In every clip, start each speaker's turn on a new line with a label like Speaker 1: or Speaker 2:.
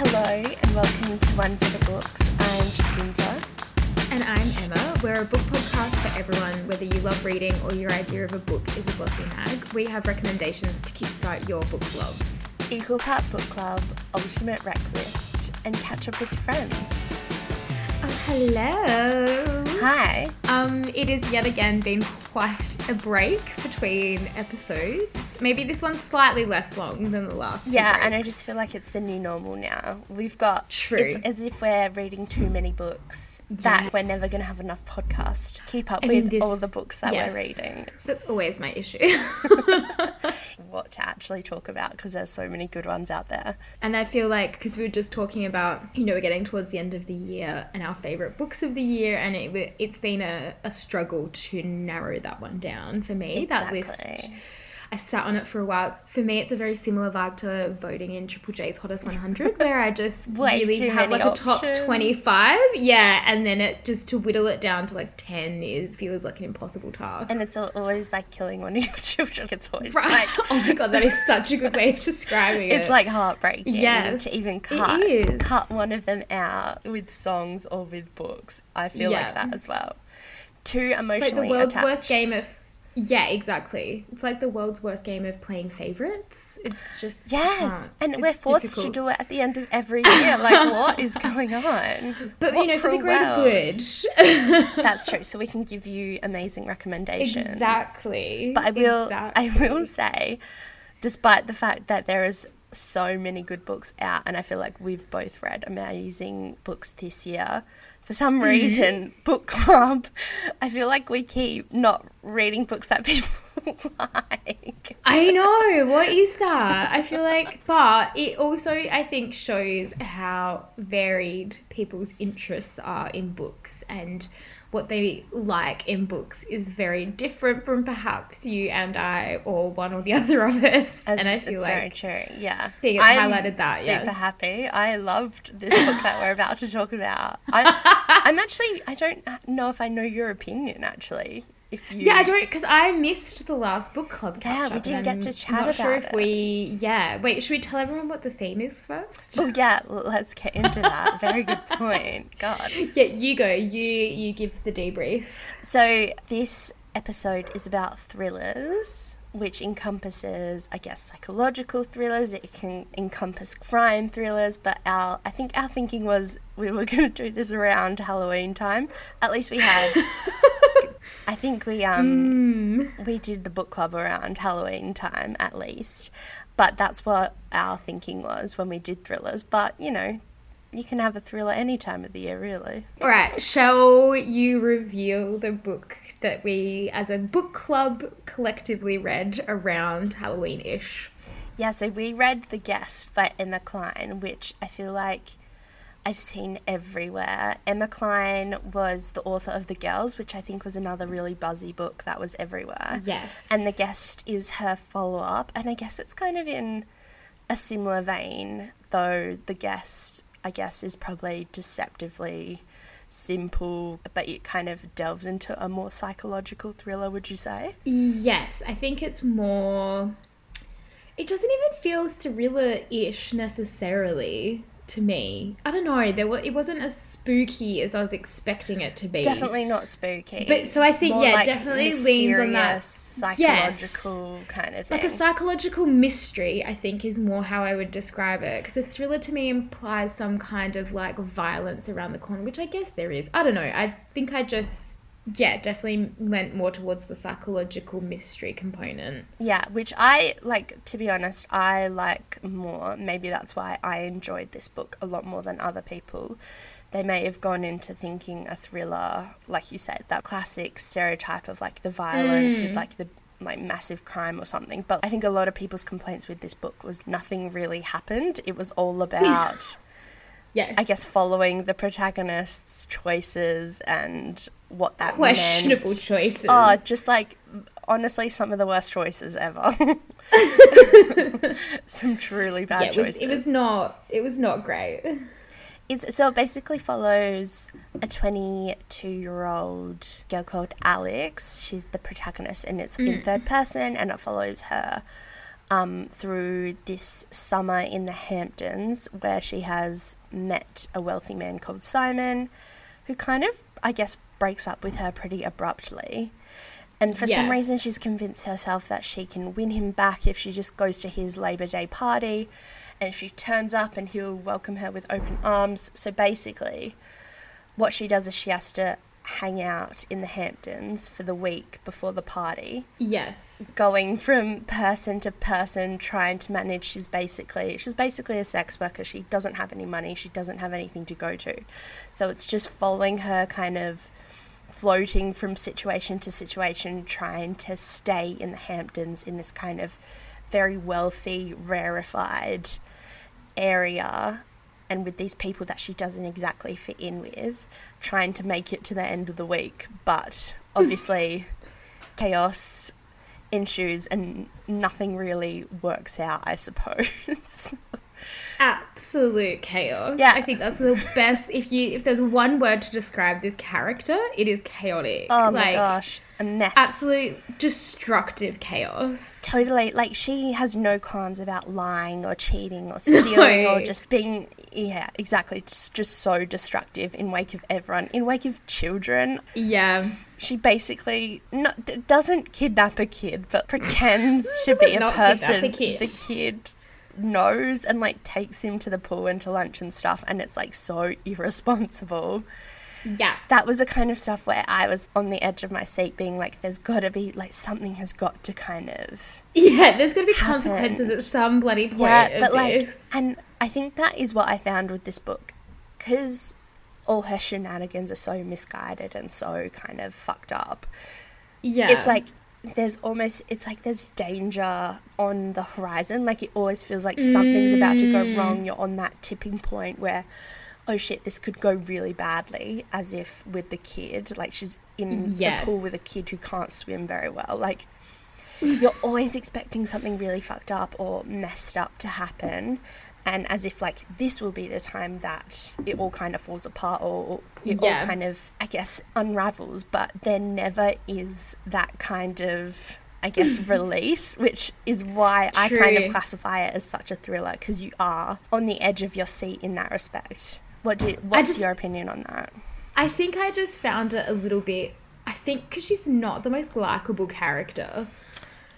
Speaker 1: Hello and welcome to One for the Books. I'm Jacinta.
Speaker 2: And I'm Emma. We're a book podcast for everyone, whether you love reading or your idea of a book is a glossy mag. We have recommendations to kickstart your book love.
Speaker 1: Equal Part Book Club, Ultimate Rec List, and catch up with friends.
Speaker 2: Oh, hello.
Speaker 1: Hi.
Speaker 2: Um, it has yet again been quite a break between episodes. Maybe this one's slightly less long than the last.
Speaker 1: Yeah, and I just feel like it's the new normal now. We've got
Speaker 2: True.
Speaker 1: It's as if we're reading too many books that we're never going to have enough podcasts to keep up
Speaker 2: I
Speaker 1: with
Speaker 2: this-
Speaker 1: all the books that
Speaker 2: yes.
Speaker 1: we're reading.
Speaker 2: That's always my issue.
Speaker 1: What to actually talk about because there's so many good ones out there.
Speaker 2: And I feel like because we were just talking about, you know, we're getting towards the end of the year and our favorite books of the year, and it it's been a, a struggle to narrow that one down for me. That list,
Speaker 1: Exactly.
Speaker 2: I sat on it for a while. It's- For me, it's a very similar vibe to voting in Triple J's Hottest 100, where I just really have like a top 25. Yeah, and then it just to whittle it down to like 10 it feels like an impossible task.
Speaker 1: And it's always like killing one of your children. It's always
Speaker 2: Right.
Speaker 1: like
Speaker 2: oh my god, that is such a good way of describing it.
Speaker 1: It's like heartbreaking
Speaker 2: Yes,
Speaker 1: to even cut cut one of them out with songs or with books. I feel
Speaker 2: Yeah.
Speaker 1: like that as well. Too
Speaker 2: It's
Speaker 1: emotionally
Speaker 2: like the world's
Speaker 1: attached.
Speaker 2: worst game of. Yeah, exactly. It's like the world's worst game of playing favorites. It's just
Speaker 1: Yes, and
Speaker 2: It's
Speaker 1: we're forced
Speaker 2: difficult.
Speaker 1: to do it at the end of every year. Like, what is going on?
Speaker 2: But
Speaker 1: What
Speaker 2: you know, for the greater
Speaker 1: world.
Speaker 2: good.
Speaker 1: That's true. So we can give you amazing recommendations.
Speaker 2: exactly.
Speaker 1: But I will,
Speaker 2: Exactly.
Speaker 1: I will say, despite the fact that there is so many good books out, and I feel like we've both read amazing books this year. For some
Speaker 2: Mm-hmm.
Speaker 1: reason, book club, I feel like we keep not reading books that people like.
Speaker 2: I know. What is that? I feel like, but it also, I think, shows how varied people's interests are in books and what they like in books is very different from perhaps you and I or one or the other of us.
Speaker 1: As-
Speaker 2: and I feel
Speaker 1: it's
Speaker 2: like
Speaker 1: very true. Yeah,
Speaker 2: think it's highlighted that, yeah.
Speaker 1: Super
Speaker 2: yeah.
Speaker 1: happy. I loved this book that we're about to talk about. I, I'm actually. I don't know if I know your opinion. Actually, if you.
Speaker 2: Yeah, I don't because I missed the last book club.
Speaker 1: Yeah, we didn't get to chat
Speaker 2: Not sure if
Speaker 1: it.
Speaker 2: we. Yeah, wait. Should we tell everyone what the theme is first?
Speaker 1: Oh yeah, let's get into that. Very good point. God.
Speaker 2: Yeah, you go. You you give the debrief.
Speaker 1: So this episode is about thrillers, which encompasses, I guess, psychological thrillers. It can encompass crime thrillers, but our I think our thinking was we were going to do this around Halloween time. At least we had. I think we um we did the book club around Halloween time at least. But that's what our thinking was when we did thrillers. But, you know, you can have a thriller any time of the year, really.
Speaker 2: All right. Shall you reveal the book that we, as a book club, collectively read around Halloween ish?
Speaker 1: Yeah, so we read The Guest by Emma Cline, which I feel like I've seen everywhere. Emma Cline was the author of The Girls, which I think was another really buzzy book that was everywhere.
Speaker 2: Yes.
Speaker 1: And The Guest is her follow up, and I guess it's kind of in a similar vein, though The Guest, I guess, is probably deceptively simple, but it kind of delves into a more psychological thriller, would you say?
Speaker 2: Yes, I think it's more. It doesn't even feel thriller-ish necessarily to me. I don't know. There was, it wasn't as spooky as I was expecting it to be.
Speaker 1: Definitely not spooky.
Speaker 2: But so I think,
Speaker 1: More
Speaker 2: yeah,
Speaker 1: like
Speaker 2: definitely leans on that.
Speaker 1: mysterious,
Speaker 2: Yes.
Speaker 1: psychological kind of thing.
Speaker 2: Like a psychological mystery, I think, is more how I would describe it. Because a thriller to me implies some kind of like violence around the corner, which I guess there is. I don't know. I think I just, yeah, definitely went more towards the psychological mystery component.
Speaker 1: yeah, which I like. To be honest, I like more. Maybe that's why I enjoyed this book a lot more than other people. They may have gone into thinking a thriller, like you said, that classic stereotype of like the violence
Speaker 2: Mm.
Speaker 1: with like the like massive crime or something. But I think a lot of people's complaints with this book was nothing really happened. It was all about.
Speaker 2: Yes.
Speaker 1: I guess following the protagonist's choices and what that
Speaker 2: questionable
Speaker 1: meant.
Speaker 2: choices.
Speaker 1: Oh, just like honestly, some of the worst choices ever. some truly bad
Speaker 2: yeah, it was,
Speaker 1: choices.
Speaker 2: it was not. It was not great.
Speaker 1: It's so it basically follows a 22 year old girl called Alex. She's the protagonist, and it's in third person, and it follows her um, through this summer in the Hamptons, where she has met a wealthy man called Simon, who kind of, I guess, breaks up with her pretty abruptly. And for some reason, she's convinced herself that she can win him back if she just goes to his Labor Day party and she turns up and he'll welcome her with open arms. So basically, what she does is she has to hang out in the Hamptons for the week before the party,
Speaker 2: Yes.
Speaker 1: going from person to person, trying to manage. She's basically she's basically a sex worker. She doesn't have any money. She doesn't have anything to go to, so it's just following her kind of floating from situation to situation, trying to stay in the Hamptons in this kind of very wealthy, rarefied area, and with these people that she doesn't exactly fit in with, trying to make it to the end of the week. But obviously, chaos ensues and nothing really works out, I suppose.
Speaker 2: Absolute chaos.
Speaker 1: Yeah.
Speaker 2: I think that's the best. If you if there's one word to describe this character, it is chaotic.
Speaker 1: oh my
Speaker 2: like,
Speaker 1: gosh, a mess.
Speaker 2: Absolute destructive chaos.
Speaker 1: Totally. Like, she has no qualms about lying or cheating or stealing or just being, yeah, exactly, just, just so destructive in wake of everyone. In wake of children,
Speaker 2: Yeah.
Speaker 1: she basically not, d- doesn't kidnap a kid, but pretends to be a
Speaker 2: not kidnap
Speaker 1: person
Speaker 2: a kid.
Speaker 1: the kid knows and like takes him to the pool and to lunch and stuff and it's like so irresponsible
Speaker 2: Yeah.
Speaker 1: that was the kind of stuff where i was on the edge of my seat being like there's got to be like something has got to kind of
Speaker 2: Yeah, there's going to be
Speaker 1: Happened.
Speaker 2: consequences at some bloody point
Speaker 1: yeah but like
Speaker 2: this.
Speaker 1: and i think that is what i found with this book because all her shenanigans are so misguided and so kind of fucked up
Speaker 2: yeah.
Speaker 1: it's like there's almost it's like there's danger on the horizon. Like it always feels like something's about to go
Speaker 2: Mm.
Speaker 1: wrong. You're on that tipping point where oh shit this could go really badly as if with the kid. Like she's in the pool with a kid who can't swim very well. Like you're always expecting something really fucked up or messed up to happen and as if like this will be the time that it all kind of falls apart or it
Speaker 2: Yeah.
Speaker 1: all kind of i guess unravels but there never is that kind of i guess release which is why i kind of classify it as such a thriller because you are on the edge of your seat in that respect what do what's
Speaker 2: just-
Speaker 1: your opinion on that
Speaker 2: I think I just found it a little bit. I think because she's not the most likable character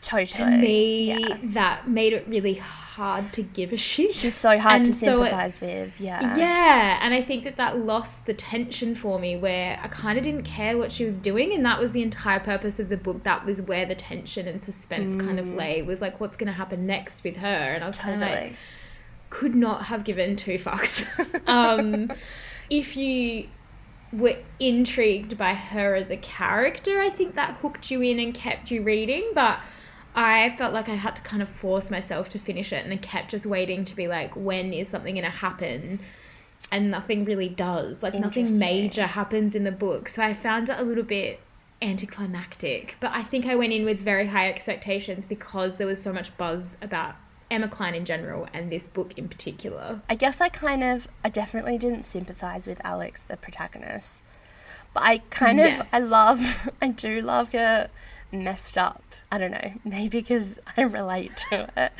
Speaker 1: totally
Speaker 2: to me,
Speaker 1: yeah.
Speaker 2: that made it really hard to give a shit.
Speaker 1: just so hard
Speaker 2: And
Speaker 1: to
Speaker 2: so it-
Speaker 1: sympathize with yeah
Speaker 2: Yeah, and I think that that lost the tension for me where I kind of didn't care what she was doing, and that was the entire purpose of the book. That was where the tension and suspense kind
Speaker 1: Mm.
Speaker 2: of lay. Was like, what's going to happen next with her? And I was kind of like, could not have given two fucks. um, if you were intrigued by her as a character, I think that hooked you in and kept you reading. But I felt like I had to kind of force myself to finish it, and I kept just waiting to be like, when is something going to happen? And nothing really does. Like nothing major happens in the book. So I found it a little bit anticlimactic. But I think I went in with very high expectations because there was so much buzz about Emma Cline in general and this book in particular.
Speaker 1: I guess I kind of, I definitely didn't sympathize with Alex, the protagonist. But I kind
Speaker 2: Yes.
Speaker 1: of, I love, I do love her messed up. I don't know, maybe because I relate to it.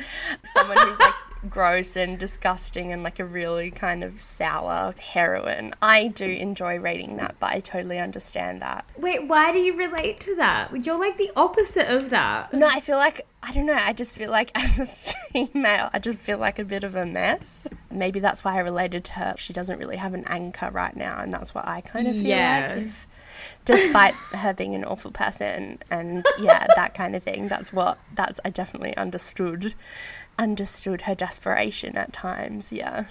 Speaker 1: Someone who's like gross and disgusting and like a really kind of sour heroine. I do enjoy reading that, but I totally understand that.
Speaker 2: Wait, why do you relate to that? You're like the opposite of that.
Speaker 1: No, I feel like I don't know. I just feel like as a female, I just feel like a bit of a mess. Maybe that's why I related to her. She doesn't really have an anchor right now, and that's what I kind of feel
Speaker 2: Yeah.
Speaker 1: like. If, despite her being an awful person, and yeah, that kind of thing. That's what. That's I definitely understood. Understood her desperation at times. Yeah.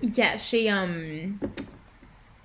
Speaker 2: Yeah, she um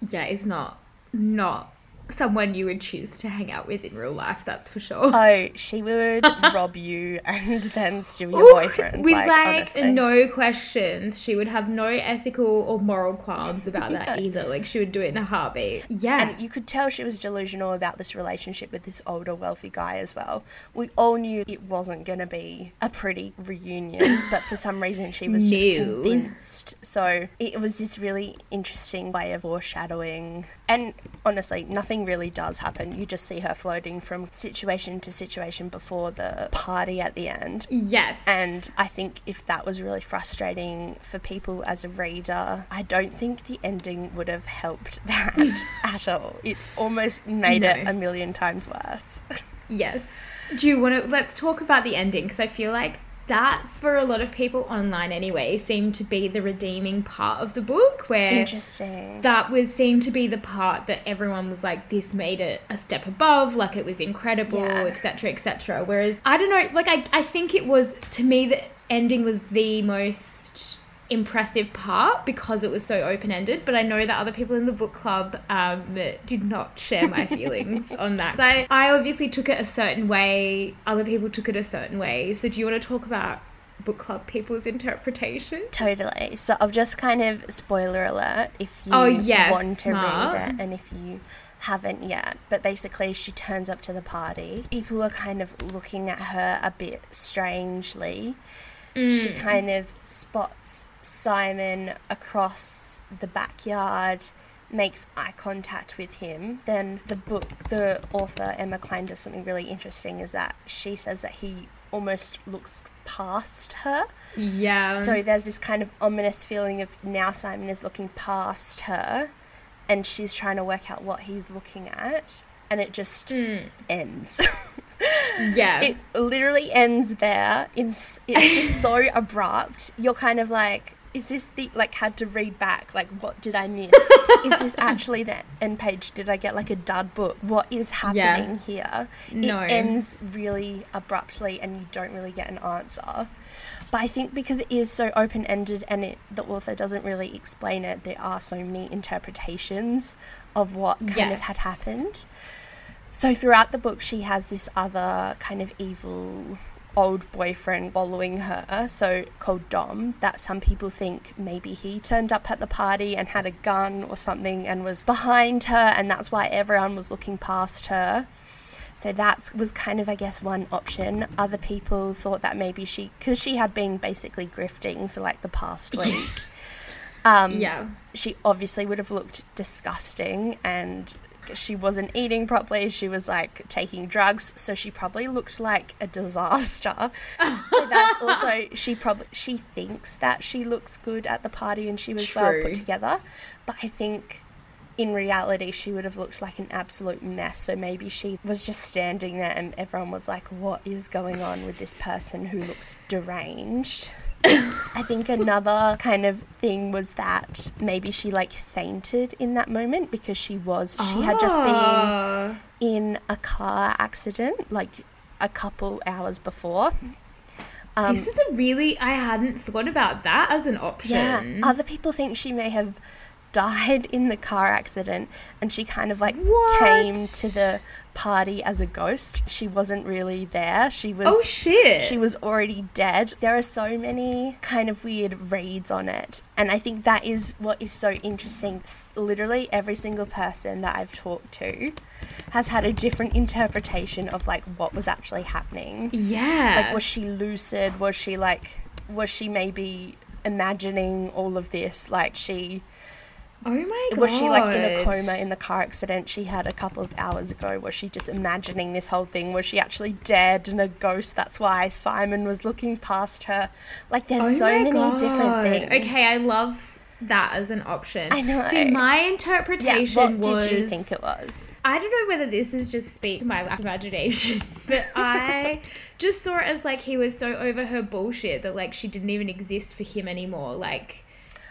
Speaker 2: yeah, is not not someone you would choose to hang out with in real life, that's for sure.
Speaker 1: Oh, she would rob you and then steal your
Speaker 2: Ooh,
Speaker 1: boyfriend.
Speaker 2: with
Speaker 1: like,
Speaker 2: like, no questions. She would have no ethical or moral qualms about that either. Like she would do it in a heartbeat. Yeah.
Speaker 1: And you could tell she was delusional about this relationship with this older, wealthy guy as well. We all knew it wasn't going to be a pretty reunion, but for some reason she was just convinced. So it was this really interesting way of foreshadowing and honestly, nothing really does happen. You just see her floating from situation to situation before the party at the end.
Speaker 2: Yes.
Speaker 1: And I think if that was really frustrating for people as a reader, I don't think the ending would have helped that at all. It almost made
Speaker 2: No.
Speaker 1: it a million times worse.
Speaker 2: Yes. Do you want to let's talk about the ending because I feel like that for a lot of people online anyway seemed to be the redeeming part of the book where
Speaker 1: Interesting.
Speaker 2: that was seemed to be the part that everyone was like this made it a step above like it was incredible
Speaker 1: Yeah.
Speaker 2: etc etc whereas i don't know like I, I think it was to me the ending was the most impressive part because it was so open-ended but i know that other people in the book club um, did not share my feelings on that I, I obviously took it a certain way other people took it a certain way so do you want to talk about book club people's interpretation
Speaker 1: Totally. So I'll just kind of spoiler alert if you
Speaker 2: Oh, yes,
Speaker 1: want to
Speaker 2: smart.
Speaker 1: read it and if you haven't yet. But basically, she turns up to the party. People are kind of looking at her a bit strangely. She
Speaker 2: Mm.
Speaker 1: kind of spots Simon across the backyard. Makes eye contact with him. Then the book, the author Emma Cline does something really interesting. Is that she says that he almost looks past her.
Speaker 2: yeah
Speaker 1: So there's this kind of ominous feeling of now Simon is looking past her and she's trying to work out what he's looking at and it just
Speaker 2: Mm.
Speaker 1: ends.
Speaker 2: yeah
Speaker 1: it literally ends there. It's, it's just so abrupt. You're kind of like, is this the, like, had to read back, like, what did I miss? is this actually the end page? Did I get like a dud book? What is happening here?
Speaker 2: No.
Speaker 1: It ends really abruptly and you don't really get an answer. But I think because it is so open ended and it, the author doesn't really explain it, there are so many interpretations of what kind of had happened. So throughout the book, she has this other kind of evil old boyfriend following her, so called Dom, that some people think maybe he turned up at the party and had a gun or something and was behind her, and that's why everyone was looking past her. So that was kind of, I guess, one option. Other people thought that maybe she, because she had been basically grifting for like the past week. Um,
Speaker 2: yeah
Speaker 1: she obviously would have looked disgusting and she wasn't eating properly she was like taking drugs so she probably looked like a disaster. So that's also she probably she thinks that she looks good at the party and she was well put together but i think in reality she would have looked like an absolute mess. So maybe she was just standing there and everyone was like what is going on with this person who looks deranged I think another kind of thing was that maybe she like fainted in that moment because she was she had just been
Speaker 2: Ah.
Speaker 1: in a car accident like a couple hours before. Um,
Speaker 2: this is a really I hadn't thought about that as an option.
Speaker 1: yeah, other people think she may have died in the car accident and she kind of like
Speaker 2: What?
Speaker 1: came to the party as a ghost. She wasn't really there. She was
Speaker 2: oh shit.
Speaker 1: she was already dead. There are so many kind of weird reads on it. And I think that is what is so interesting. Literally every single person that I've talked to has had a different interpretation of like what was actually happening.
Speaker 2: yeah.
Speaker 1: Like was she lucid? Was she like was she maybe imagining all of this like she
Speaker 2: oh my god.
Speaker 1: was she like in a coma in the car accident she had a couple of hours ago? Was she just imagining this whole thing? Was she actually dead and a ghost? That's why Simon was looking past her. Like there's
Speaker 2: Oh
Speaker 1: so many
Speaker 2: God.
Speaker 1: different things.
Speaker 2: Okay, I love that as an option.
Speaker 1: I know.
Speaker 2: See, my
Speaker 1: yeah,
Speaker 2: interpretation
Speaker 1: what
Speaker 2: was
Speaker 1: did you think it was?
Speaker 2: I don't know whether this is just speak to my lack of imagination, but I just saw it as like he was so over her bullshit that like she didn't even exist for him anymore. Like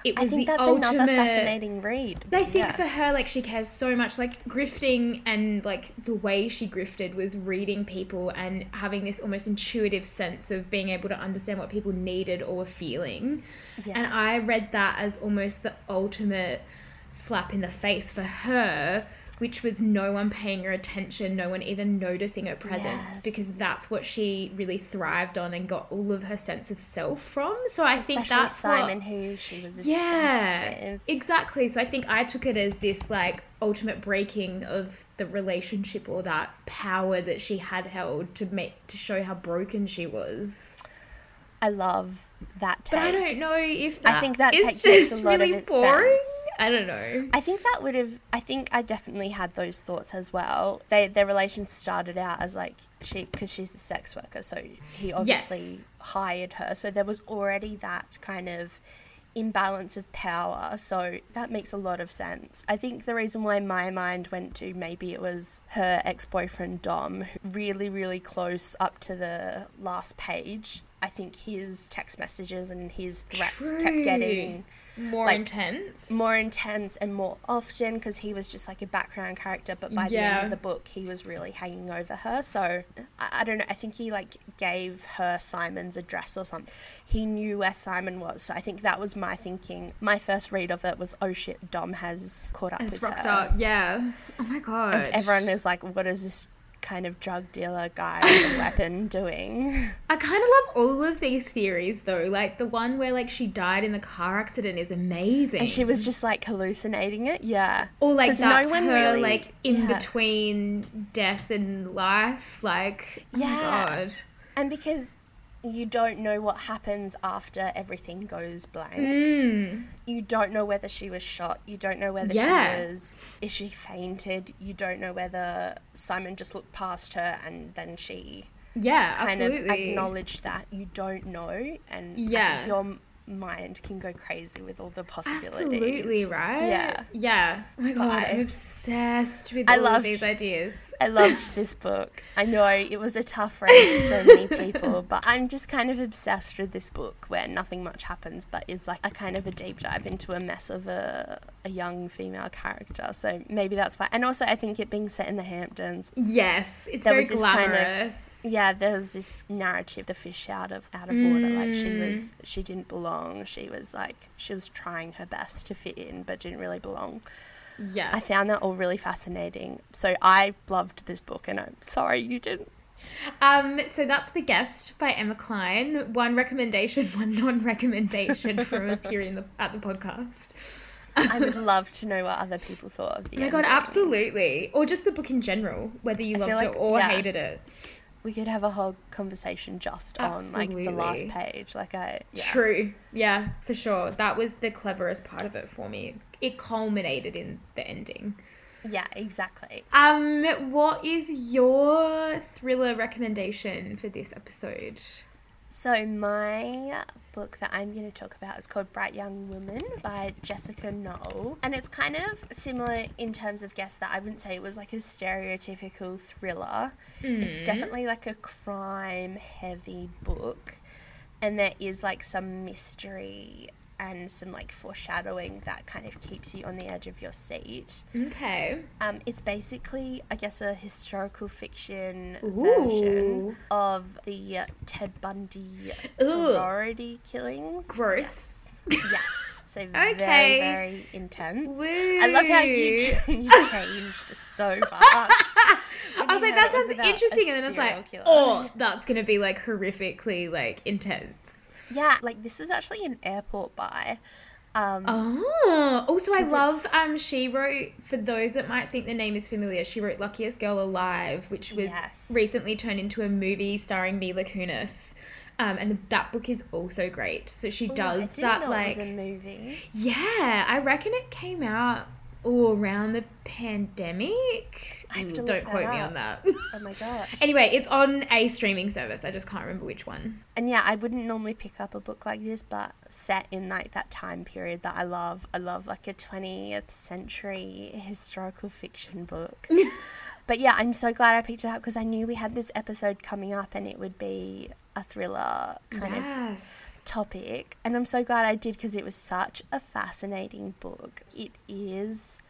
Speaker 2: it
Speaker 1: I think
Speaker 2: the
Speaker 1: that's
Speaker 2: ultimate.
Speaker 1: another fascinating read.
Speaker 2: I think
Speaker 1: Yeah.
Speaker 2: for her, like she cares so much, like grifting and like the way she grifted was reading people and having this almost intuitive sense of being able to understand what people needed or were feeling.
Speaker 1: Yeah.
Speaker 2: And I read that as almost the ultimate slap in the face for her, which was no one paying her attention, no one even noticing her presence,
Speaker 1: Yes.
Speaker 2: because that's what she really thrived on and got all of her sense of self from. So I think
Speaker 1: Especially
Speaker 2: that's
Speaker 1: Simon,
Speaker 2: what,
Speaker 1: who she was
Speaker 2: yeah, exactly. So I think I took it as this like ultimate breaking of the relationship or that power that she had held to make to show how broken she was.
Speaker 1: I love that take.
Speaker 2: But I don't know if that
Speaker 1: I think that
Speaker 2: is just
Speaker 1: a lot of
Speaker 2: really boring.
Speaker 1: sense.
Speaker 2: I don't know.
Speaker 1: I think that would have. I think I definitely had those thoughts as well. They their relation started out as like she because she's a sex worker, so he obviously hired her. So there was already that kind of imbalance of power. So that makes a lot of sense. I think the reason why my mind went to maybe it was her ex boyfriend Dom, really really close up to the last page. I think his text messages and his threats kept getting
Speaker 2: More
Speaker 1: like,
Speaker 2: intense.
Speaker 1: more intense and more often because he was just like a background character but by the end of the book he was really hanging over her so I, I don't know i think he like gave her simon's address or something he knew where simon was so i think that was my thinking my first read of it was oh shit dom has caught up
Speaker 2: It's
Speaker 1: with
Speaker 2: rocked
Speaker 1: her
Speaker 2: up. Yeah. Oh my god.
Speaker 1: and everyone is like what is this kind of drug dealer guy with a weapon doing
Speaker 2: I kind of love all of these theories though. Like the one where like she died in the car accident is amazing.
Speaker 1: and she was just like hallucinating it yeah
Speaker 2: or like
Speaker 1: 'Cause no one
Speaker 2: her
Speaker 1: really-
Speaker 2: like in
Speaker 1: yeah.
Speaker 2: between death and life. Like oh
Speaker 1: Yeah.
Speaker 2: god.
Speaker 1: And because you don't know what happens after everything goes blank.
Speaker 2: Mm.
Speaker 1: You don't know whether she was shot. You don't know whether
Speaker 2: Yeah.
Speaker 1: she was if she fainted. You don't know whether Simon just looked past her and then she
Speaker 2: Yeah,
Speaker 1: kind
Speaker 2: absolutely.
Speaker 1: of acknowledged that. You don't know and
Speaker 2: Yeah.
Speaker 1: your mind can go crazy with all the possibilities.
Speaker 2: Absolutely right.
Speaker 1: Yeah.
Speaker 2: Yeah. Oh my god, I'm obsessed with
Speaker 1: I
Speaker 2: all
Speaker 1: loved-
Speaker 2: of these ideas.
Speaker 1: I loved this book. I know it was a tough read for so many people, but I'm just kind of obsessed with this book where nothing much happens, but is like a kind of a deep dive into a mess of a, a young female character. So maybe that's why. And also, I think it being set in the Hamptons,
Speaker 2: Yes, it's
Speaker 1: There
Speaker 2: very
Speaker 1: was this kind of-
Speaker 2: glamorous.
Speaker 1: yeah, there was this narrative, the fish out of out of water. Like she
Speaker 2: Mm.
Speaker 1: was, she didn't belong. She was like, she was trying her best to fit in, but didn't really belong.
Speaker 2: Yeah.
Speaker 1: I found that all really fascinating. So I loved this book, and I'm sorry you didn't.
Speaker 2: Um, so that's The Guest by Emma Cline. One recommendation, one non-recommendation from us here in the at the podcast.
Speaker 1: I would love to know what other people thought of the
Speaker 2: Oh my god, absolutely. Or just the book in general, whether you
Speaker 1: I
Speaker 2: loved
Speaker 1: like-
Speaker 2: it or
Speaker 1: yeah.
Speaker 2: hated it.
Speaker 1: We could have a whole conversation just on like the last page. Like I yeah.
Speaker 2: True. Yeah, for sure. That was the cleverest part of it for me. It culminated in the ending.
Speaker 1: Yeah, exactly.
Speaker 2: Um, what is your thriller recommendation for this episode?
Speaker 1: So my book that I'm going to talk about is called Bright Young Women by Jessica Knoll, and it's kind of similar in terms of guess that I wouldn't say it was like a stereotypical thriller. It's mm. definitely like a crime heavy book, and there is like some mystery and some like foreshadowing that kind of keeps you on the edge of your seat.
Speaker 2: Okay.
Speaker 1: Um, it's basically, I guess, a historical fiction
Speaker 2: Ooh.
Speaker 1: version of the uh, Ted Bundy
Speaker 2: Ooh.
Speaker 1: sorority killings.
Speaker 2: Gross.
Speaker 1: Yes. yes. So
Speaker 2: Okay.
Speaker 1: very, very intense.
Speaker 2: Woo.
Speaker 1: I love how you you changed so fast.
Speaker 2: I was like, that sounds interesting, and then it's like,
Speaker 1: killer.
Speaker 2: oh, that's gonna be like horrifically like intense.
Speaker 1: Yeah, like this was actually an airport buy. Um,
Speaker 2: Oh, also I love um she wrote for those that might think the name is familiar. She wrote Luckiest Girl Alive, which was
Speaker 1: Yes.
Speaker 2: recently turned into a movie starring Mila Kunis. Um, and that book is also great. So she
Speaker 1: ooh, I
Speaker 2: does that like
Speaker 1: it was a movie.
Speaker 2: yeah, I reckon it came out oh, around the pandemic.
Speaker 1: I have
Speaker 2: Ooh,
Speaker 1: to mm,
Speaker 2: Don't quote me on that.
Speaker 1: Oh my gosh.
Speaker 2: anyway, it's on a streaming service. I just can't remember which one.
Speaker 1: And yeah, I wouldn't normally pick up a book like this, but set in like that time period that I love. I love like a 20th century historical fiction book. but yeah, I'm so glad I picked it up because I knew we had this episode coming up and it would be a thriller kind of
Speaker 2: yes.
Speaker 1: Topic. And I'm so glad I did because it was such a fascinating book. It is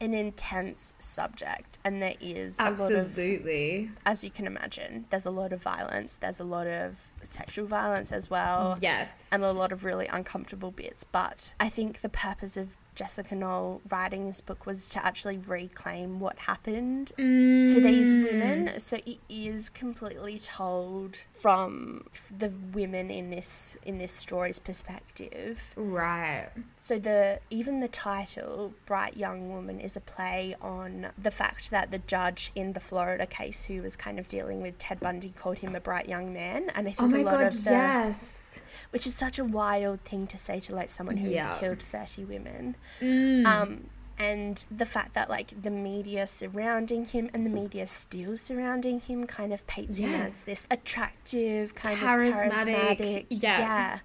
Speaker 1: an intense subject and there is a lot of
Speaker 2: Absolutely.
Speaker 1: as you can imagine, there's a lot of violence, there's a lot of sexual violence as well,
Speaker 2: Yes.
Speaker 1: and a lot of really uncomfortable bits. But I think the purpose of Jessica Knoll writing this book was to actually reclaim what happened
Speaker 2: Mm.
Speaker 1: to these women. So it is completely told from the women in this in this story's perspective.
Speaker 2: Right.
Speaker 1: So the even the title Bright Young Woman is a play on the fact that the judge in the Florida case who was kind of dealing with Ted Bundy called him a bright young man and I think
Speaker 2: Oh my
Speaker 1: a lot
Speaker 2: god,
Speaker 1: of the
Speaker 2: yes.
Speaker 1: Which is such a wild thing to say to like someone who's
Speaker 2: Yeah.
Speaker 1: killed 30 women.
Speaker 2: Mm.
Speaker 1: Um and the fact that like the media surrounding him and the media still surrounding him kind of paints him as this attractive kind
Speaker 2: Charismatic,
Speaker 1: of charismatic
Speaker 2: yeah.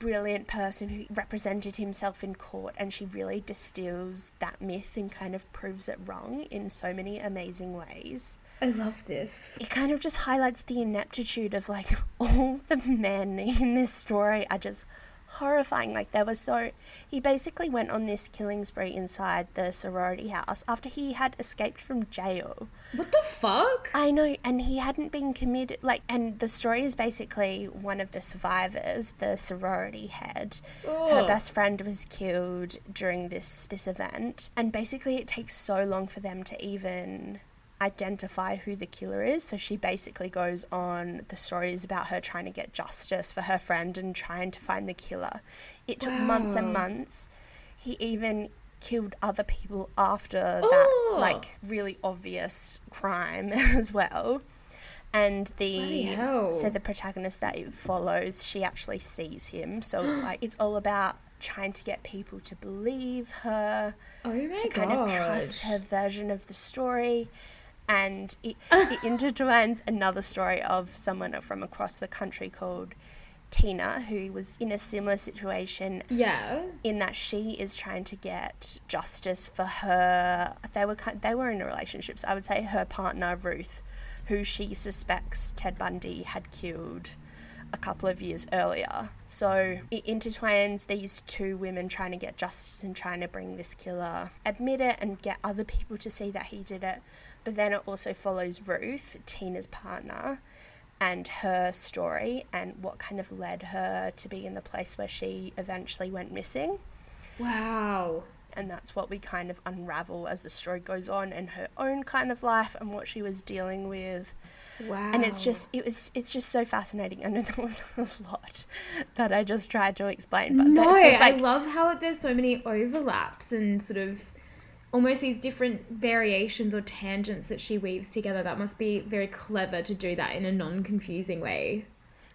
Speaker 1: brilliant person who represented himself in court and she really distills that myth and kind of proves it wrong in so many amazing ways
Speaker 2: I love this.
Speaker 1: it kind of just highlights the ineptitude of like all the men in this story are just horrifying. Like there was so he basically went on this killing spree inside the sorority house after he had escaped from jail.
Speaker 2: What the fuck?
Speaker 1: I know, and he hadn't been committed. Like, and the story is basically one of the survivors, the sorority head. Her best friend was killed during this this event, and basically it takes so long for them to even identify who the killer is. So she basically goes on the stories about her trying to get justice for her friend and trying to find the killer. It took months and months. He even killed other people after that like really obvious crime as well. And the so the protagonist that it follows, she actually sees him. So it's like it's all about trying to get people to believe her,
Speaker 2: Oh
Speaker 1: to kind of trust her version of the story. And it, it intertwines another story of someone from across the country called Tina, who was in a similar situation
Speaker 2: Yeah.
Speaker 1: in that she is trying to get justice for her. They were they were in relationships. I would say her partner Ruth, who she suspects Ted Bundy had killed a couple of years earlier. So it intertwines these two women trying to get justice and trying to bring this killer admit it and get other people to see that he did it. But then it also follows Ruth, Tina's partner, and her story and what kind of led her to be in the place where she eventually went missing.
Speaker 2: Wow.
Speaker 1: And that's what we kind of unravel as the story goes on and her own kind of life and what she was dealing with.
Speaker 2: Wow.
Speaker 1: And it's just it was it's just so fascinating. I know there was a lot that I just tried to explain, but
Speaker 2: no,
Speaker 1: it's
Speaker 2: I love how there's so many overlaps and sort of almost these different variations or tangents that she weaves together. That must be very clever to do that in a non-confusing way.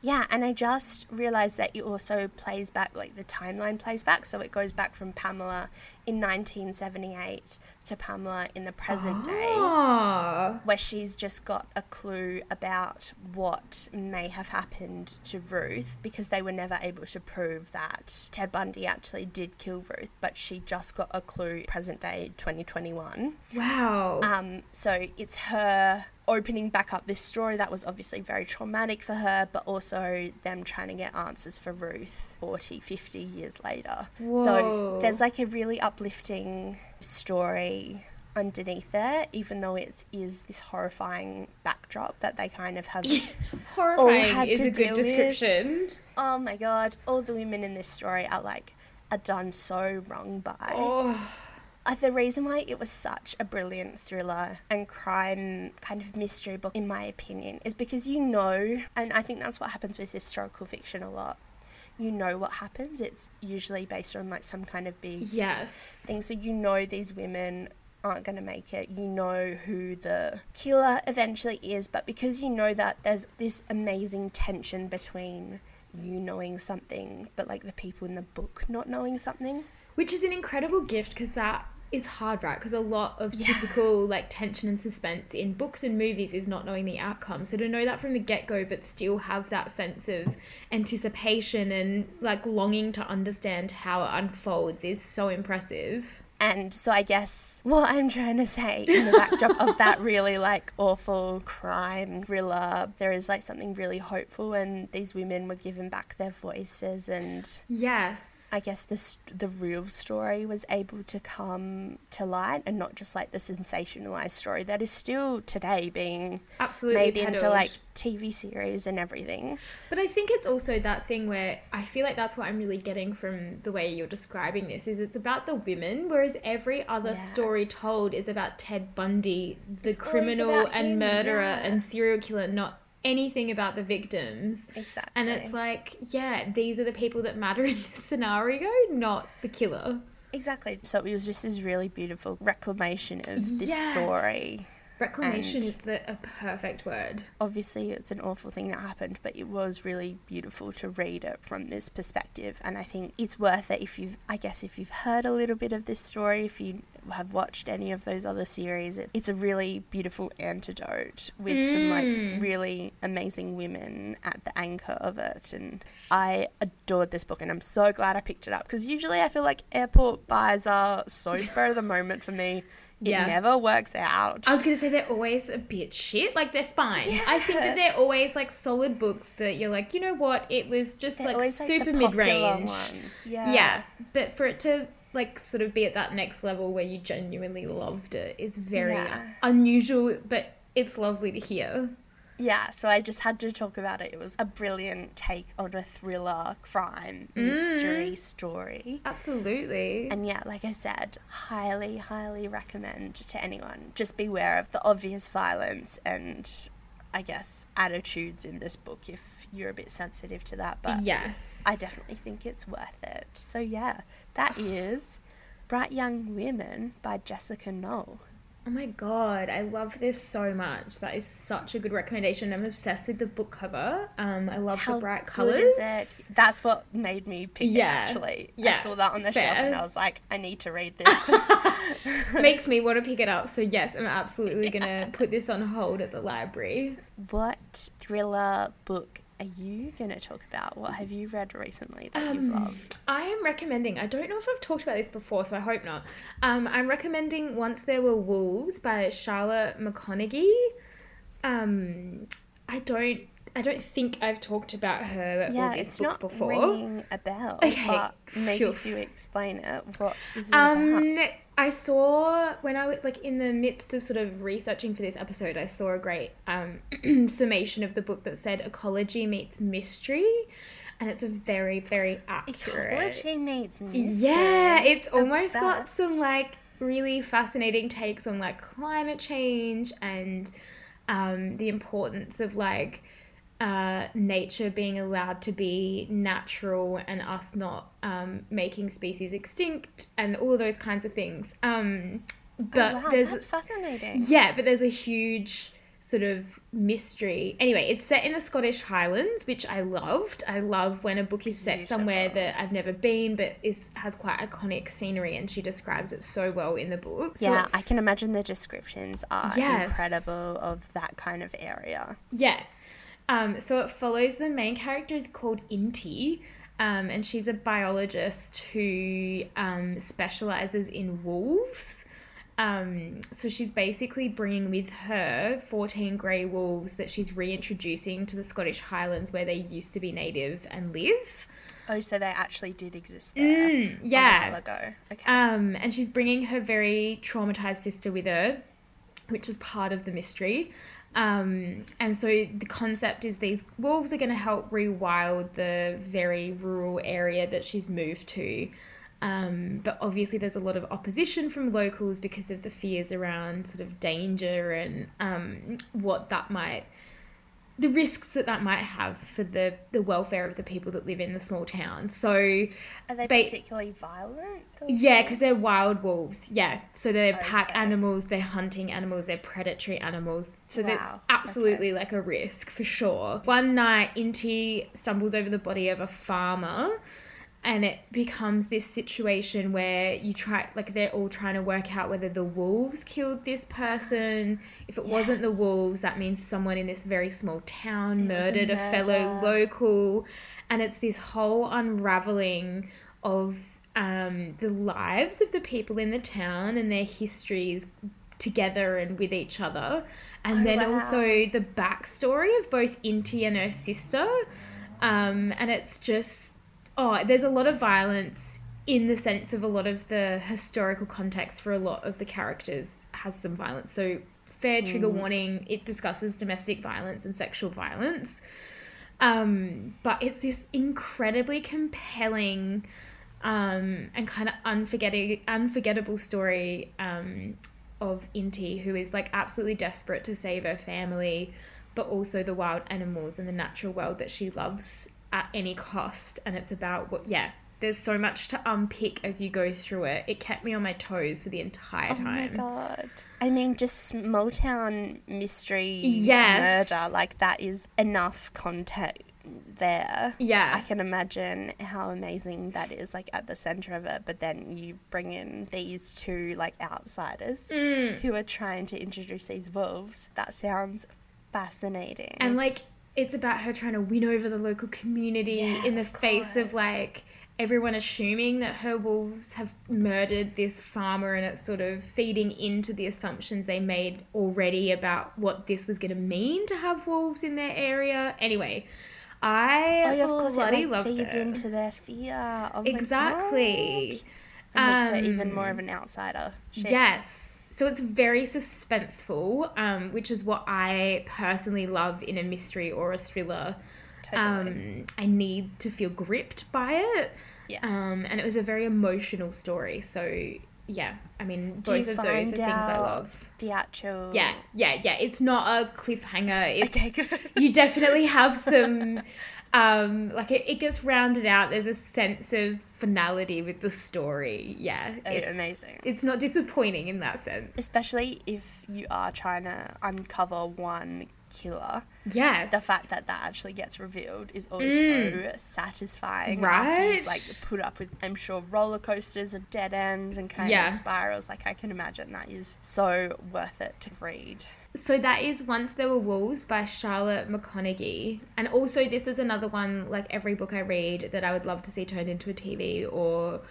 Speaker 1: Yeah, and I just realized that it also plays back, like the timeline plays back. So it goes back from Pamela in 1978 to Pamela in the present day,
Speaker 2: Oh.
Speaker 1: where she's just got a clue about what may have happened to Ruth because they were never able to prove that Ted Bundy actually did kill Ruth, but she just got a clue present day 2021.
Speaker 2: Wow.
Speaker 1: Um, so it's her opening back up this story that was obviously very traumatic for her, but also them trying to get answers for Ruth 40, 50 years later. So there's like a really uplifting story underneath there, even though it is this horrifying backdrop that they kind of have.
Speaker 2: Horrifying is a good
Speaker 1: with.
Speaker 2: description.
Speaker 1: oh my god, all the women in this story are like, are done so wrong by.
Speaker 2: Oh.
Speaker 1: The reason why it was such a brilliant thriller and crime kind of mystery book, in my opinion, is because you know, and I think that's what happens with historical fiction a lot. You know what happens. It's usually based on like some kind of big
Speaker 2: Yes.
Speaker 1: thing. So you know these women aren't going to make it. You know who the killer eventually is, but because you know that, there's this amazing tension between you knowing something, but like the people in the book not knowing something.
Speaker 2: Which is an incredible gift because that is hard, right? Because a lot of
Speaker 1: Yeah.
Speaker 2: typical like tension and suspense in books and movies is not knowing the outcome. So to know that from the get go, but still have that sense of anticipation and like longing to understand how it unfolds is so impressive.
Speaker 1: And so I guess what I'm trying to say in the backdrop of that really like awful crime thriller, there is like something really hopeful and these women were given back their voices and
Speaker 2: Yes.
Speaker 1: I guess this the real story was able to come to light and not just like the sensationalized story that is still today being
Speaker 2: Absolutely
Speaker 1: made into like TV series and everything.
Speaker 2: But I think it's also that thing where I feel like that's what I'm really getting from the way you're describing this is it's about the women, whereas every other story told is about Ted Bundy, the
Speaker 1: It's
Speaker 2: criminal and
Speaker 1: him,
Speaker 2: murderer
Speaker 1: yeah.
Speaker 2: and serial killer, not anything about the victims.
Speaker 1: Exactly.
Speaker 2: And it's like, yeah, these are the people that matter in this scenario, not the killer.
Speaker 1: Exactly. So it was just this really beautiful reclamation of this
Speaker 2: Yes.
Speaker 1: story.
Speaker 2: Reclamation
Speaker 1: And-
Speaker 2: is the a perfect word.
Speaker 1: Obviously, it's an awful thing that happened, but it was really beautiful to read it from this perspective. And I think it's worth it if you've, I guess, if you've heard a little bit of this story, if you have watched any of those other series, it, it's a really beautiful antidote with some like
Speaker 2: Mm.
Speaker 1: really amazing women at the anchor of it. And I adored this book, and I'm so glad I picked it up because usually I feel like airport buys are so spur of the moment for me. It
Speaker 2: Yeah.
Speaker 1: never works out.
Speaker 2: I was gonna say they're always a bit shit. Like they're fine. I think that they're always like solid books that you're like, you know what? It was just
Speaker 1: They're
Speaker 2: like
Speaker 1: always, like,
Speaker 2: super mid range.
Speaker 1: Yeah.
Speaker 2: Yeah, but for it to like sort of be at that next level where you genuinely loved it is very
Speaker 1: Yeah.
Speaker 2: unusual, but it's lovely to hear.
Speaker 1: Yeah, so I just had to talk about it. It was a brilliant take on a thriller, crime, mm. mystery story.
Speaker 2: Absolutely.
Speaker 1: And yeah, like I said, highly, highly recommend to anyone. Just beware of the obvious violence and I guess attitudes in this book if you're a bit sensitive to that. But
Speaker 2: yes.
Speaker 1: I definitely think it's worth it. So yeah, that is Bright Young Women by Jessica Knoll.
Speaker 2: Oh my god, I love this so much. That is such a good recommendation. I'm obsessed with the book cover. Um, I love the bright colors.
Speaker 1: That's what made me pick
Speaker 2: Yeah.
Speaker 1: it actually.
Speaker 2: Yeah,
Speaker 1: I saw that on the shelf and I was like, I need to read this.
Speaker 2: Makes me want to pick it up. So yes, I'm absolutely gonna put this on hold at the library.
Speaker 1: what thriller book are you going to talk about? What have you read recently that you've
Speaker 2: Um,
Speaker 1: loved?
Speaker 2: I am recommending. I don't know if I've talked about this before, so I hope not. Um, I'm recommending "Once There Were Wolves" by Charlotte McConaghy. Um, I don't. I don't think I've talked about her
Speaker 1: Yeah,
Speaker 2: or this
Speaker 1: it's
Speaker 2: book
Speaker 1: not
Speaker 2: before.
Speaker 1: ringing a bell,
Speaker 2: Okay,
Speaker 1: but maybe
Speaker 2: phew.
Speaker 1: if you explain it, what is it about?
Speaker 2: I saw when I was like in the midst of sort of researching for this episode, I saw a great um, summation of the book that said ecology meets mystery, and it's a very very accurate.
Speaker 1: Ecology meets mystery.
Speaker 2: Yeah, it's almost got some like really fascinating takes on like climate change and um, the importance of like uh, nature being allowed to be natural and us not um, making species extinct and all those kinds of things. Um, but
Speaker 1: oh, wow,
Speaker 2: there's
Speaker 1: that's fascinating.
Speaker 2: yeah, but there's a huge sort of mystery. Anyway, it's set in the Scottish Highlands, which I loved. I love when a book is set somewhere that I've never been, but is has quite iconic scenery, and she describes it so well in the book. So
Speaker 1: Yeah,
Speaker 2: it
Speaker 1: I can imagine the descriptions are
Speaker 2: Yes.
Speaker 1: incredible of that kind of area.
Speaker 2: Yeah. Um, so it follows the main character is called Inti, um, and she's a biologist who um, specializes in wolves. Um, so she's basically bringing with her 14 grey wolves that she's reintroducing to the Scottish Highlands where they used to be native and live.
Speaker 1: Oh, so they actually did exist there
Speaker 2: Mm,
Speaker 1: a
Speaker 2: yeah.
Speaker 1: while ago. Okay.
Speaker 2: Um, and she's bringing her very traumatized sister with her, which is part of the mystery. Um, and so the concept is these wolves are going to help rewild the very rural area that she's moved to. Um, but obviously, there's a lot of opposition from locals because of the fears around sort of danger and um, what that might, the risks that that might have for the, the welfare of the people that live in the small town. So,
Speaker 1: Are they
Speaker 2: ba-
Speaker 1: particularly violent?
Speaker 2: yeah, because they're wild wolves. Yeah, so they're pack animals, they're hunting animals, they're predatory animals. So that's
Speaker 1: Wow,
Speaker 2: absolutely like a risk for sure. One night, Inti stumbles over the body of a farmer. And it becomes this situation where you try, like, they're all trying to work out whether the wolves killed this person. If it wasn't the wolves, that means someone in this very small town
Speaker 1: It was a
Speaker 2: murdered a fellow local. And it's this whole unraveling of um, the lives of the people in the town and their histories together and with each other. And
Speaker 1: Oh,
Speaker 2: then
Speaker 1: wow.
Speaker 2: also the backstory of both Inti and her sister. Um, and it's just oh, there's a lot of violence in the sense of a lot of the historical context for a lot of the characters has some violence. So, fair trigger warning, it discusses domestic violence and sexual violence. Um, but it's this incredibly compelling um, and kind of unforgettable, unforgettable story um, of Inti, who is like absolutely desperate to save her family, but also the wild animals and the natural world that she loves at any cost. And it's about what, yeah, there's so much to unpick as you go through it. It kept me on my toes for the entire time.
Speaker 1: Oh my god. I mean, just small town mystery
Speaker 2: Yes.
Speaker 1: murder, like that is enough content there.
Speaker 2: Yeah.
Speaker 1: I can imagine how amazing that is, like at the center of it. But then you bring in these two, like outsiders
Speaker 2: Mm.
Speaker 1: who are trying to introduce these wolves. That sounds fascinating.
Speaker 2: and like it's about her trying to win over the local community
Speaker 1: Yeah,
Speaker 2: in the
Speaker 1: of
Speaker 2: face of like everyone assuming that her wolves have murdered this farmer and it's sort of feeding into the assumptions they made already about what this was going to mean to have wolves in their area anyway i
Speaker 1: oh, yeah, of course,
Speaker 2: bloody
Speaker 1: it like,
Speaker 2: loved
Speaker 1: feeds
Speaker 2: it
Speaker 1: into their fear. Oh
Speaker 2: exactly.
Speaker 1: It makes her even
Speaker 2: Um,
Speaker 1: more of an outsider. Shit.
Speaker 2: Yes. So it's very suspenseful, um, which is what I personally love in a mystery or a thriller.
Speaker 1: Totally.
Speaker 2: Um, I need to feel gripped by it.
Speaker 1: Yeah.
Speaker 2: Um, and it was a very emotional story. So yeah, I mean,
Speaker 1: Do
Speaker 2: both of those are things I love.
Speaker 1: the actual.
Speaker 2: Yeah, yeah, yeah. It's not a cliffhanger. It's,
Speaker 1: Okay, good.
Speaker 2: you definitely have some um like it, it gets rounded out there's a sense of finality with the story yeah
Speaker 1: Oh,
Speaker 2: it's
Speaker 1: amazing.
Speaker 2: it's not disappointing in that sense
Speaker 1: Especially if you are trying to uncover one killer.
Speaker 2: yes
Speaker 1: The fact that that actually gets revealed is always so satisfying.
Speaker 2: Mm. Right?
Speaker 1: Like put up with, I'm sure, roller coasters and dead ends and kind
Speaker 2: Yeah.
Speaker 1: of spirals. Like I can imagine that is so worth it to read.
Speaker 2: So that is once there were wolves by charlotte McConaghy and also this is another one like every book i read that i would love to see turned into a tv or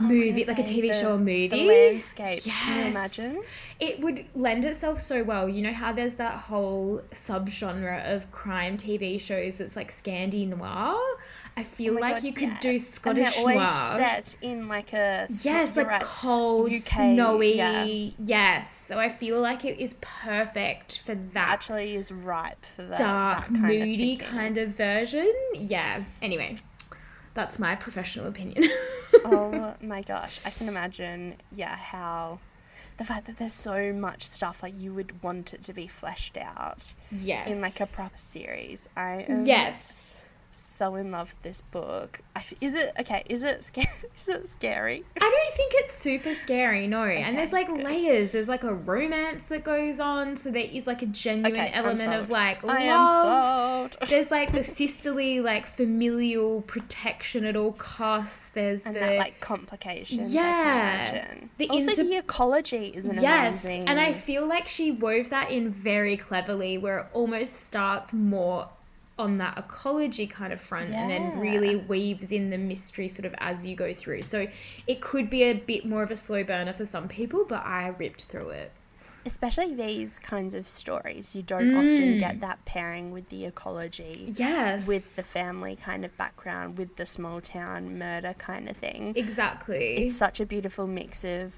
Speaker 1: I was gonna
Speaker 2: movie like a tv
Speaker 1: the-
Speaker 2: show or movie
Speaker 1: The landscapes. Can you imagine?
Speaker 2: It would lend itself so well. You know how there's that whole subgenre of crime TV shows that's like Scandi noir? I feel
Speaker 1: Oh
Speaker 2: like
Speaker 1: God,
Speaker 2: you could do. Scottish
Speaker 1: and they're always
Speaker 2: noir.
Speaker 1: set in like a
Speaker 2: Yes, like
Speaker 1: right,
Speaker 2: cold,
Speaker 1: UK,
Speaker 2: snowy.
Speaker 1: yeah.
Speaker 2: Yes. So I feel like it is perfect for that
Speaker 1: actually is ripe for that
Speaker 2: dark,
Speaker 1: that kind
Speaker 2: moody
Speaker 1: thinking.
Speaker 2: kind of version. Yeah. Anyway, that's my professional opinion.
Speaker 1: oh my gosh, I can imagine, yeah, how the fact that there's so much stuff like you would want it to be fleshed out
Speaker 2: yes.
Speaker 1: in like a proper series. I
Speaker 2: Yes.
Speaker 1: So in love with this book. I f- is it okay? Is it scary? Is it scary?
Speaker 2: I don't think it's super scary, no. and there's like
Speaker 1: good.
Speaker 2: layers. There's like a romance that goes on, so there is like a genuine
Speaker 1: Okay,
Speaker 2: element of like love. There's like the sisterly, like familial protection at all costs. There's
Speaker 1: and
Speaker 2: the
Speaker 1: that like complications.
Speaker 2: Yeah.
Speaker 1: I can imagine.
Speaker 2: The
Speaker 1: also,
Speaker 2: inter-
Speaker 1: the ecology is an
Speaker 2: yes,
Speaker 1: amazing.
Speaker 2: and I feel like she wove that in very cleverly, where it almost starts more on that ecology kind of front and then really weaves in the mystery sort of as you go through. So it could be a bit more of a slow burner for some people, but I ripped through it.
Speaker 1: especially these kinds of stories, you don't often
Speaker 2: Mm.
Speaker 1: get that pairing with the ecology.
Speaker 2: Yes.
Speaker 1: with the family kind of background, with the small town murder kind of thing.
Speaker 2: exactly.
Speaker 1: It's such a beautiful mix of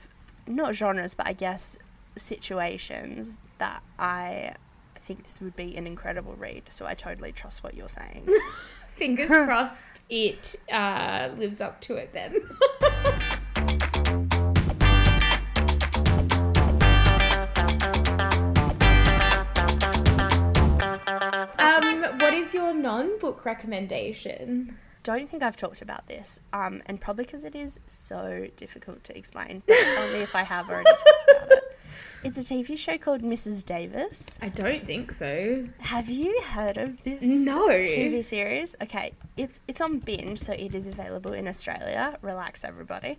Speaker 1: not genres, but I guess situations that I think this would be an incredible read. So I totally trust what you're saying.
Speaker 2: Fingers crossed it uh, lives up to it then. um, what is your non-book recommendation?
Speaker 1: don't think I've talked about this, um, and probably because it is so difficult to explain. Me if I have already talked about it. It's a TV show called Mrs. Davis.
Speaker 2: I don't think so.
Speaker 1: Have you heard of this
Speaker 2: No.
Speaker 1: TV series? Okay, it's it's on binge, so it is available in Australia. Relax, everybody.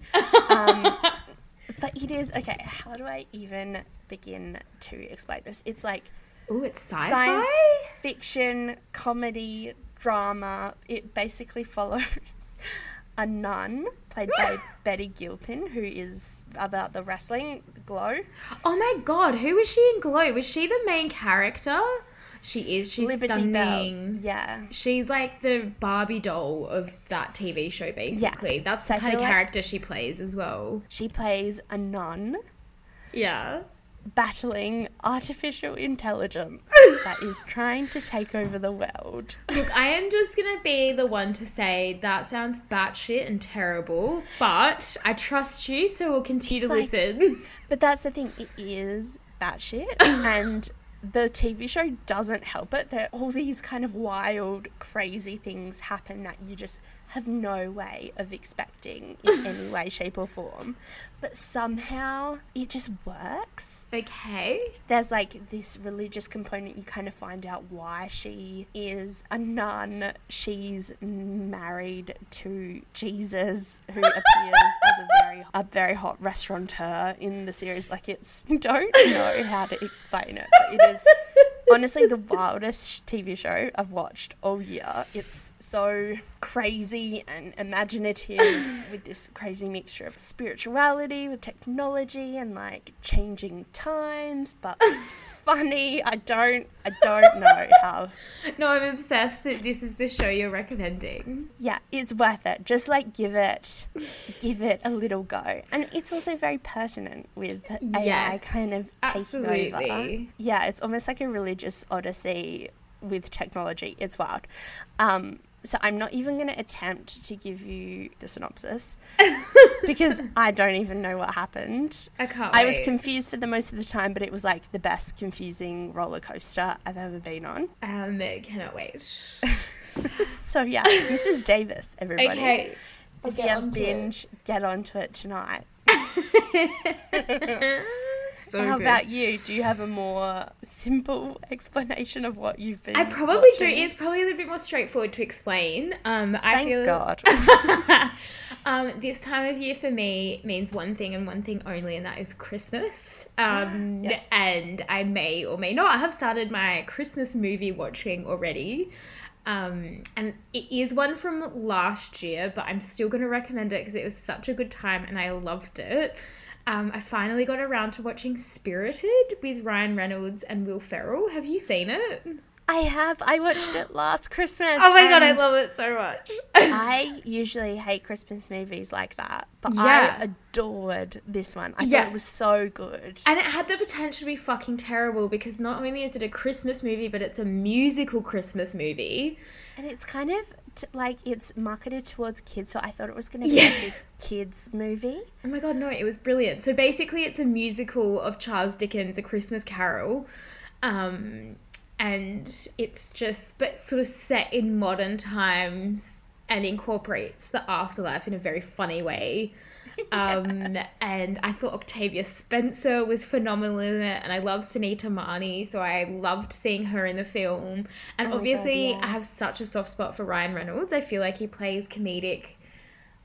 Speaker 1: Um, but it is okay. How do I even begin to explain this? It's like
Speaker 2: Oh, it's sci-fi.
Speaker 1: science fiction, comedy, drama. It basically follows a nun played by Betty Gilpin, who is about the wrestling glow.
Speaker 2: Oh my god, who was she in Glow? Was she the main character? She is. She's
Speaker 1: Liberty
Speaker 2: stunning.
Speaker 1: Belle. Yeah.
Speaker 2: She's like the Barbie doll of that TV show, basically.
Speaker 1: Yes.
Speaker 2: That's
Speaker 1: So
Speaker 2: the kind of
Speaker 1: feel like-
Speaker 2: character she plays as well.
Speaker 1: She plays a nun
Speaker 2: Yeah.
Speaker 1: Battling artificial intelligence that is trying to take over the world.
Speaker 2: Look, I am just gonna be the one to say that sounds batshit and terrible, but I trust you, so we'll continue
Speaker 1: It's
Speaker 2: to
Speaker 1: like-
Speaker 2: listen.
Speaker 1: But that's the thing, it is batshit, and the TV show doesn't help it. There all these kind of wild, crazy things happen that you just have no way of expecting in any way, shape, or form. But somehow it just works.
Speaker 2: Okay.
Speaker 1: There's like this religious component. You kind of find out why she is a nun. She's married to Jesus, who appears as a very a very hot restaurateur in the series. Like it's don't know how to explain it, but it is honestly the wildest TV show I've watched all year. It's so crazy and imaginative with this crazy mixture of spirituality with technology and like changing times, but it's funny. I don't I don't know how.
Speaker 2: No, I'm obsessed that this is the show you're recommending.
Speaker 1: Yeah, it's worth it. Just like give it give it a little go. And it's also very pertinent with AI
Speaker 2: Yes,
Speaker 1: kind of taking over. Yeah, it's almost like a religious odyssey with technology. It's wild. Um, so I'm not even going to attempt to give you the synopsis because I don't even know what happened.
Speaker 2: I can't.
Speaker 1: I was confused for the most of the time, but it was like the best confusing roller coaster I've ever been on.
Speaker 2: Um, cannot wait.
Speaker 1: So yeah, Mrs. Davis, everybody.
Speaker 2: Okay. I'll
Speaker 1: If you have
Speaker 2: onto it.
Speaker 1: binge, get onto it tonight.
Speaker 2: So
Speaker 1: How
Speaker 2: good.
Speaker 1: about you? Do you have a more simple explanation of what you've been?
Speaker 2: I probably do. It's probably a little bit more straightforward to explain. Um, I
Speaker 1: Thank
Speaker 2: feel
Speaker 1: God.
Speaker 2: um, this time of year for me means one thing and one thing only, and that is Christmas. Um,
Speaker 1: Yes.
Speaker 2: And I may or may not have started my Christmas movie watching already. Um, and it is one from last year, but I'm still going to recommend it because it was such a good time and I loved it. Um, I finally got around to watching Spirited with Ryan Reynolds and Will Ferrell. Have you seen it?
Speaker 1: I have. I watched it last Christmas.
Speaker 2: Oh my god, I love it so much.
Speaker 1: I usually hate Christmas movies like that, but
Speaker 2: Yeah.
Speaker 1: I adored this one. I
Speaker 2: Yeah.
Speaker 1: thought it was so good.
Speaker 2: And it had the potential to be fucking terrible because not only is it a Christmas movie, but it's a musical Christmas movie.
Speaker 1: And it's kind of like it's marketed towards kids, so I thought it was going to be
Speaker 2: Yeah.
Speaker 1: a big kids movie.
Speaker 2: Oh my god, no, it was brilliant. So basically, it's a musical of Charles Dickens' A Christmas Carol. Um, and it's just, but sort of set in modern times and incorporates the afterlife in a very funny way. Um, and I thought Octavia Spencer was phenomenal in it, and I love Sunita Mani, so I loved seeing her in the film. And
Speaker 1: Oh my God,
Speaker 2: obviously, I have such a soft spot for Ryan Reynolds. I feel like he plays comedic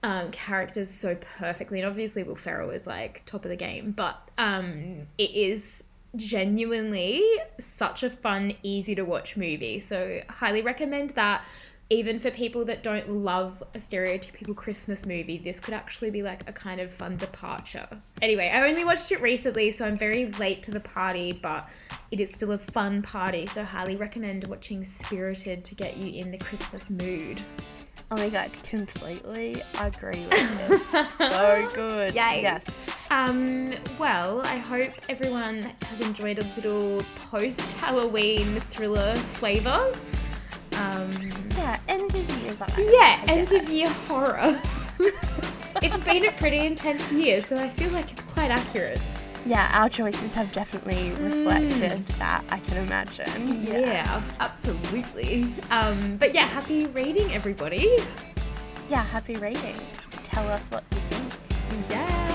Speaker 2: um, characters so perfectly, and obviously Will Ferrell is like top of the game, but um, it is genuinely such a fun, easy to watch movie. So highly recommend that. Even for people that don't love a stereotypical Christmas movie, this could actually be like a kind of fun departure. Anyway, I only watched it recently, so I'm very late to the party, but it is still a fun party. So highly recommend watching Spirited to get you in the Christmas mood.
Speaker 1: Oh my god, completely agree with this. so good.
Speaker 2: Yay.
Speaker 1: Yes.
Speaker 2: Um, well, I hope everyone has enjoyed a little post Halloween thriller flavour. Um,
Speaker 1: Yeah, end of year vibes.
Speaker 2: yeah,
Speaker 1: I
Speaker 2: end of year horror. it's been a pretty intense year, so I feel like it's quite accurate.
Speaker 1: Yeah, our choices have definitely reflected that, I can imagine.
Speaker 2: Mm. Yeah, absolutely. Um, but yeah, happy reading, everybody.
Speaker 1: Yeah, happy reading. Tell us what you think.
Speaker 2: Yeah.